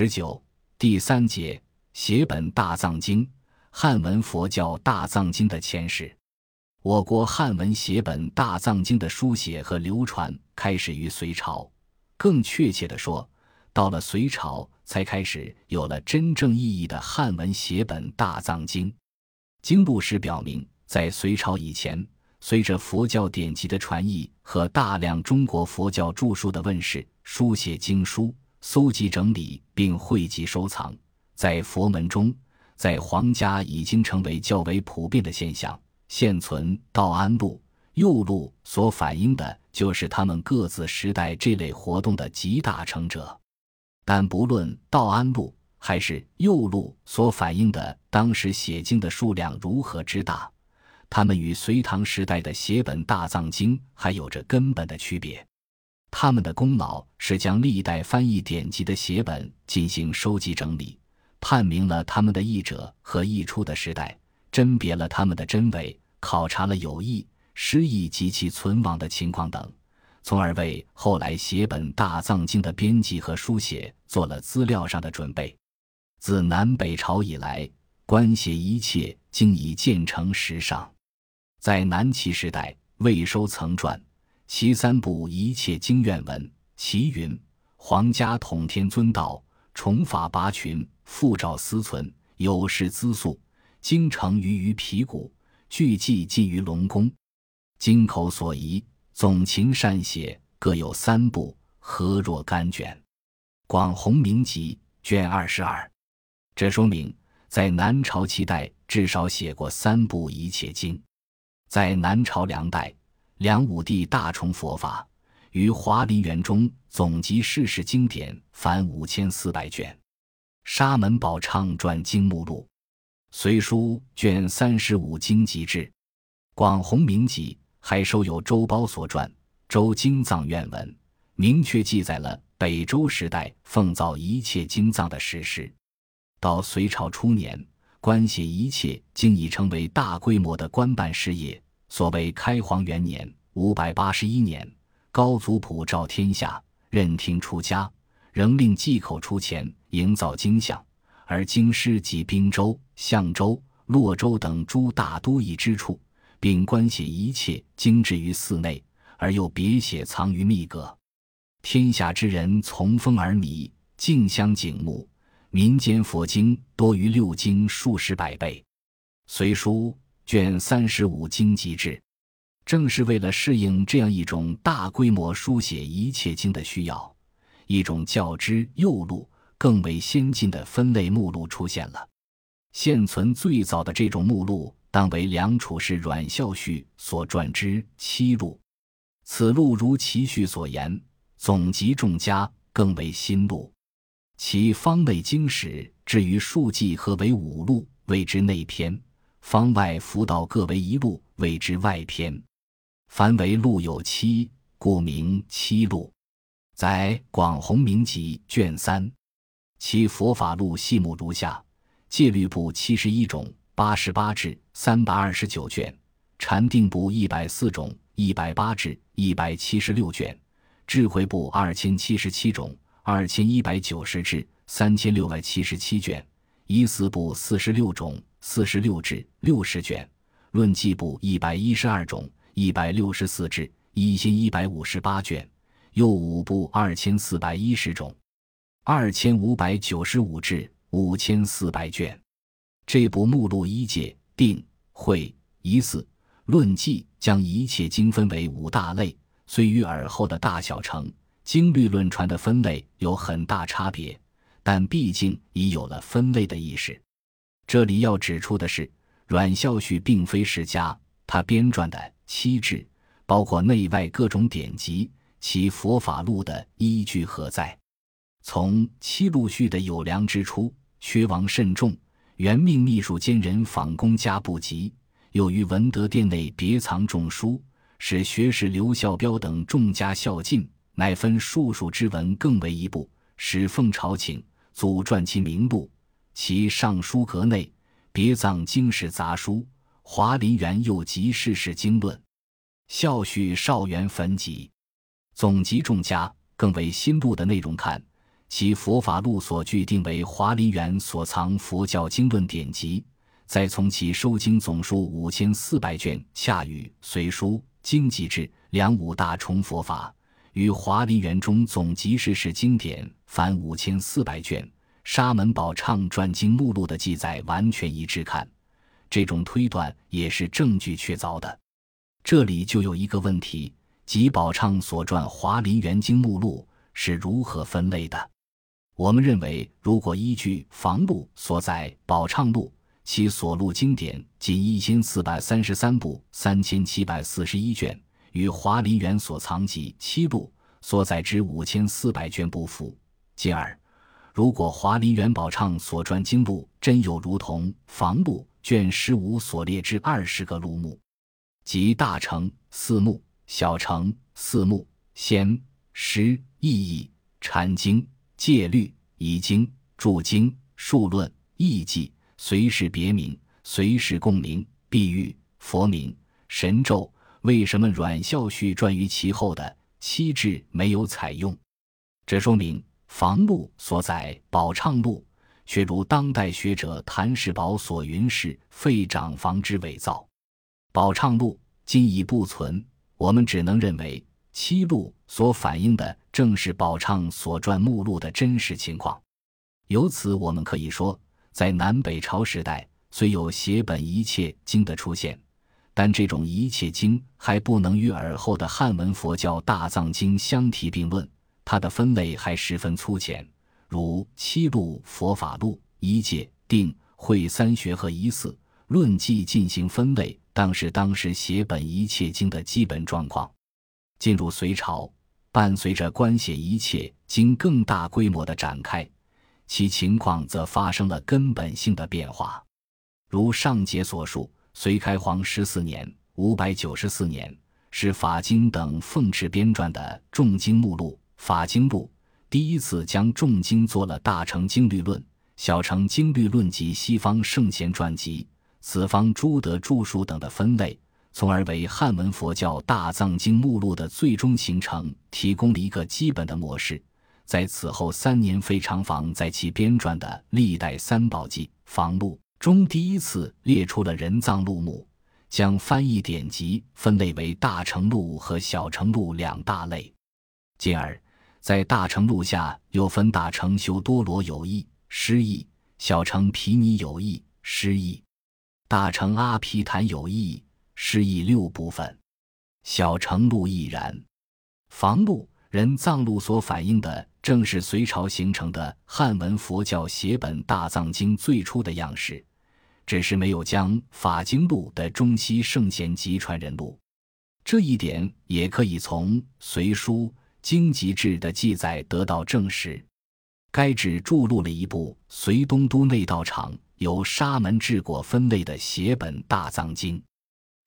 十九第三节写本大藏经，汉文佛教大藏经的前世。我国汉文写本大藏经的书写和流传开始于隋朝，更确切地说，到了隋朝才开始有了真正意义的汉文写本大藏经。经录史表明，在隋朝以前，随着佛教典籍的传译和大量中国佛教著述的问世，书写经书、搜集整理并汇集收藏，在佛门中，在皇家已经成为较为普遍的现象。现存《道安录》《右录》所反映的就是他们各自时代这类活动的集大成者。但不论《道安录》还是《右录》所反映的当时写经的数量如何之大，他们与隋唐时代的写本大藏经还有着根本的区别。他们的功劳是将历代翻译典籍的写本进行收集整理，判明了他们的译者和译出的时代。甄别了他们的真伪，考察了有意、失意及其存亡的情况等，从而为后来写本大藏经的编辑和书写做了资料上的准备。自南北朝以来，官写一切经已建成时尚。在南齐时代，魏收曾传其三部一切经愿文，其云：皇家统天尊道，崇法拔群，复照思存，有事资素。精诚于于皮骨，巨记记于龙宫。经口所遗，总情善写，各有三部，合若干卷。广弘明集卷二十二。这说明在南朝期代至少写过三部一切经。在南朝梁代，梁武帝大崇佛法，于华林园中总集世事经典，凡五千四百卷。沙门宝畅传经目录。隋书卷三十五经集志，广弘明集还收有周褒所传《周经藏愿文》，明确记载了北周时代奉造一切经藏的史实。到隋朝初年，官写一切经已成为大规模的官办事业。所谓开皇元年（五百八十一年），高祖普照天下，任听出家，仍令祭口出钱营造经像。而京师及滨州、相州、洛州等诸大都邑之处，并关写一切经置于寺内，而又别写藏于密阁。天下之人从风而靡，竞相景目。民间佛经多于六经数十百倍。隋书卷三十五经集志，正是为了适应这样一种大规模书写一切经的需要，一种较之右录。更为先进的分类目录出现了。现存最早的这种目录，当为梁楚士阮孝绪所撰之七录。此录如其序所言，总集众家，更为新录。其方内经史至于数记合为五录，谓之内篇；方外辅导各为一路，谓之外篇。凡为路有七，故名七路。在《广弘明集》卷三。其佛法录细目如下：戒律部七十一种，八十八至三百二十九卷；禅定部一百四种，一百八至一百七十六卷；智慧部二千七十七种，二千一百九十至三千六百七十七卷；一四部四十六种，四十六至六十卷；论记部一百一十二种，一百六十四至一千一百五十八卷；又五部二千四百一十种。二千五百九十五至五千四百卷，这部目录一界定会疑似论记，将一切经分为五大类，虽与尔后的大小乘经律论传的分类有很大差别，但毕竟已有了分类的意识。这里要指出的是，阮孝绪并非世家，他编撰的七志，包括内外各种典籍，其佛法录的依据何在？从七录序的有良之初，薛王甚重，原命秘书兼人访公家不及，又于文德殿内别藏众书，使学士刘孝标等众家孝敬，乃分数数之文更为一部，使奉朝请，祖传其名录。其上书阁内别藏经史杂书，华林园又集世事经论，孝序少元坟籍，总集众家，更为新录的内容看。其佛法录所据定为华林园所藏佛教经论典籍，再从其收经总数五千四百卷，恰与《隋书》《经籍志》两五大重佛法，与华林园中总集世事经典凡五千四百卷《沙门宝忏传经目录》的记载完全一致看，这种推断也是证据确凿的。这里就有一个问题，即宝畅所传《华林园经目录》是如何分类的？我们认为，如果依据房录所载《宝畅录》，其所录经典仅一千四百三十三部，三千七百四十一卷，与华林园所藏集七录所载之五千四百卷不符。进而，如果华林元宝畅所传经录真有如同房录卷十五所列之二十个录目，即大成四目、小成四目、先诗意义禅经。戒律、仪经、注经、数论、义记，随时别名，随时共名，碧玉、佛名、神咒，为什么阮孝绪传于其后的七志没有采用？这说明房录所载《宝畅录》却如当代学者谭世宝所云是废长房之伪造，《宝畅录》今已不存，我们只能认为七录所反映的。正是宝畅所传目录的真实情况。由此，我们可以说，在南北朝时代，虽有写本一切经的出现，但这种一切经还不能与尔后的汉文佛教大藏经相提并论。它的分类还十分粗浅，如七路、佛法录、一戒、定、会三学和一四论记进行分类，当是当时写本一切经的基本状况。进入隋朝。伴随着官写一切经更大规模的展开，其情况则发生了根本性的变化。如上节所述，隋开皇十四年（五百九十四年），是法经等奉敕编撰的重经目录《法经录》，第一次将重经做了大成经律论、小成经律论及西方圣贤传集、此方诸德著述等的分类。从而为汉文佛教大藏经目录的最终形成提供了一个基本的模式。在此后三年，费长房在其编撰的《历代三宝记房录》中，第一次列出了人藏录目，将翻译典籍分类为大乘录和小乘录两大类。进而，在大乘录下又分大乘修多罗有义诗义，小乘毗尼有义诗义，大乘阿毗昙有义。诗意六部分，小乘录亦然。房录、人藏录所反映的，正是隋朝形成的汉文佛教写本大藏经最初的样式，只是没有将法经录的中西圣贤集传人录。这一点也可以从《隋书·经籍志》的记载得到证实。该志注录了一部隋东都内道场由沙门治果分类的写本大藏经。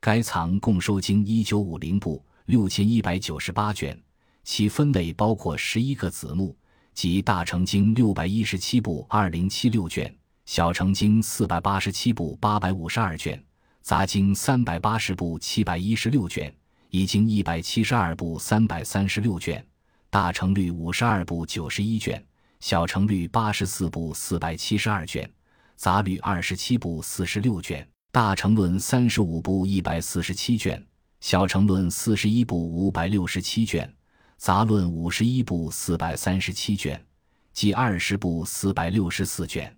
该藏共收经一九五零部六千一百九十八卷，其分类包括十一个子目，即大乘经六百一十七部二零七六卷，小乘经四百八十七部八百五十二卷，杂经三百八十部七百一十六卷，已经一百七十二部三百三十六卷，大成律五十二部九十一卷，小成律八十四部四百七十二卷，杂律二十七部四十六卷。大成论三十五部一百四十七卷，小乘论四十一部五百六十七卷，杂论五十一部四百三十七卷，计二十部四百六十四卷。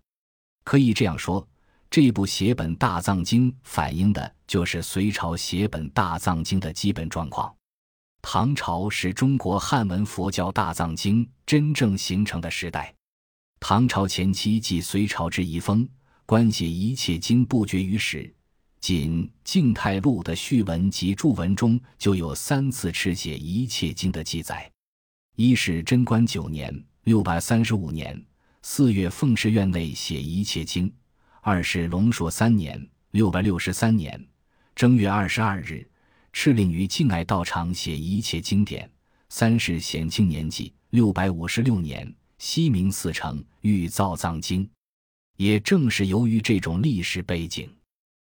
可以这样说，这部写本大藏经反映的就是隋朝写本大藏经的基本状况。唐朝是中国汉文佛教大藏经真正形成的时代。唐朝前期即隋朝之遗风。关写一切经不绝于史，仅《静态录》的序文及注文中就有三次持写一切经的记载：一是贞观九年（六百三十五年）四月奉事院内写一切经；二是龙朔三年（六百六十三年）正月二十二日，敕令于敬爱道场写一切经典；三是显庆年纪（六百五十六年）西明寺成欲造藏经。也正是由于这种历史背景，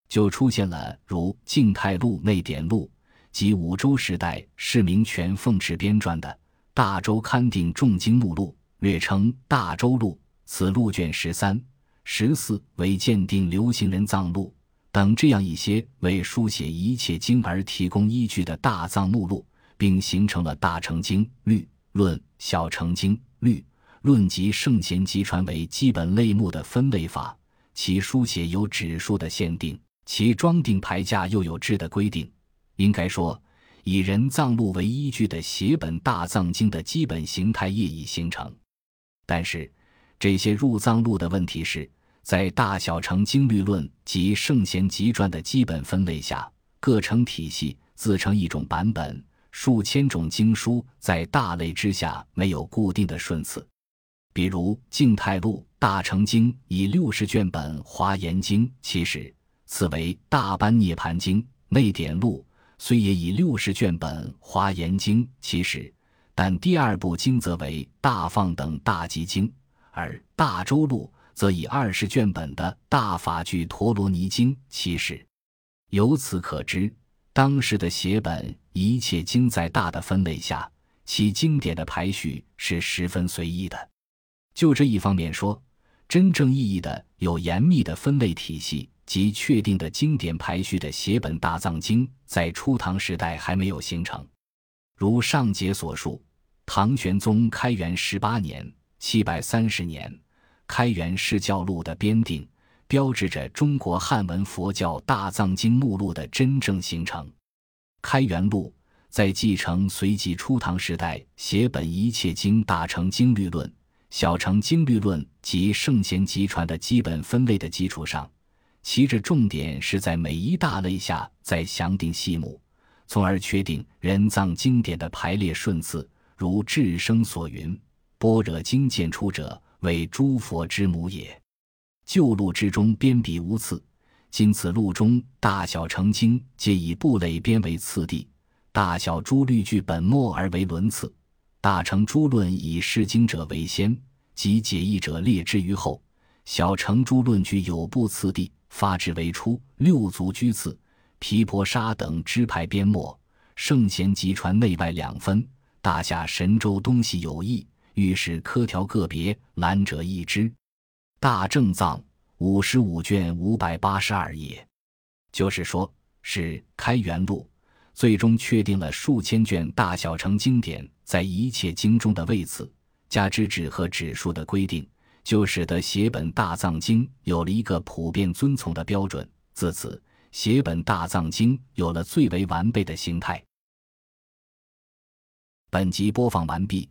就出现了如《静泰录》《内典录》及五周时代释明权奉旨编撰的《大周刊定重经目录》《略称《大周录》，此录卷十三、十四为鉴定流行人藏录等这样一些为书写一切经而提供依据的大藏目录，并形成了《大乘经律论》《小乘经律论》及圣贤集传为基本类目的分类法。其书写有指数的限定，其装订排架又有质的规定。应该说。以人藏录为依据的写本大藏经的基本形态业已形成，但是这些入藏录的问题是，在大小乘经律论及圣贤集传的基本分类下，各成体系自成一种版本，数千种经书在大类之下没有固定的顺次。比如静泰录大乘经以六十卷本华严经起始，此为大般涅盘经内典录。虽也以六十卷本《华严经》其实，但第二部经则为《大放》等大集经，而《大周录》则以二十卷本的《大法具陀罗尼经》起始。由此可知，当时的写本一切经在大的分类下，其经典的排序是十分随意的。就这一方面说，真正意义的有严密的分类体系。及确定的经典排序的写本大藏经，在初唐时代还没有形成。如上节所述，唐玄宗开元十八年（七百三十年），《开元释教录》的编定，标志着中国汉文佛教大藏经目录的真正形成。《开元录》在继承随即初唐时代写本一切经大成经律论、小成经律论及圣贤集传的基本分类的基础上。其着重点是在每一大类下再详定细目，从而确定人藏经典的排列顺次。如智生所云：“般若经见出者，为诸佛之母也。”旧录之中编笔无次，今此录中大小成经皆以部类编为次第，大小诸律句本末而为轮次，大成诸论以释经者为先，及解义者列之于后，小成诸论据有部次第。发之为初，六足居次，毗婆沙等支派编末，圣贤集传内外两分，大下神州东西有异，欲使科条个别，览者一之。大正藏五十五卷五百八十二页，就是说，是开元录，最终确定了数千卷大小乘经典在一切经中的位次，加之纸和指数的规定。就使得写本大藏经有了一个普遍遵从的标准，自此写本大藏经有了最为完备的形态。本集播放完毕，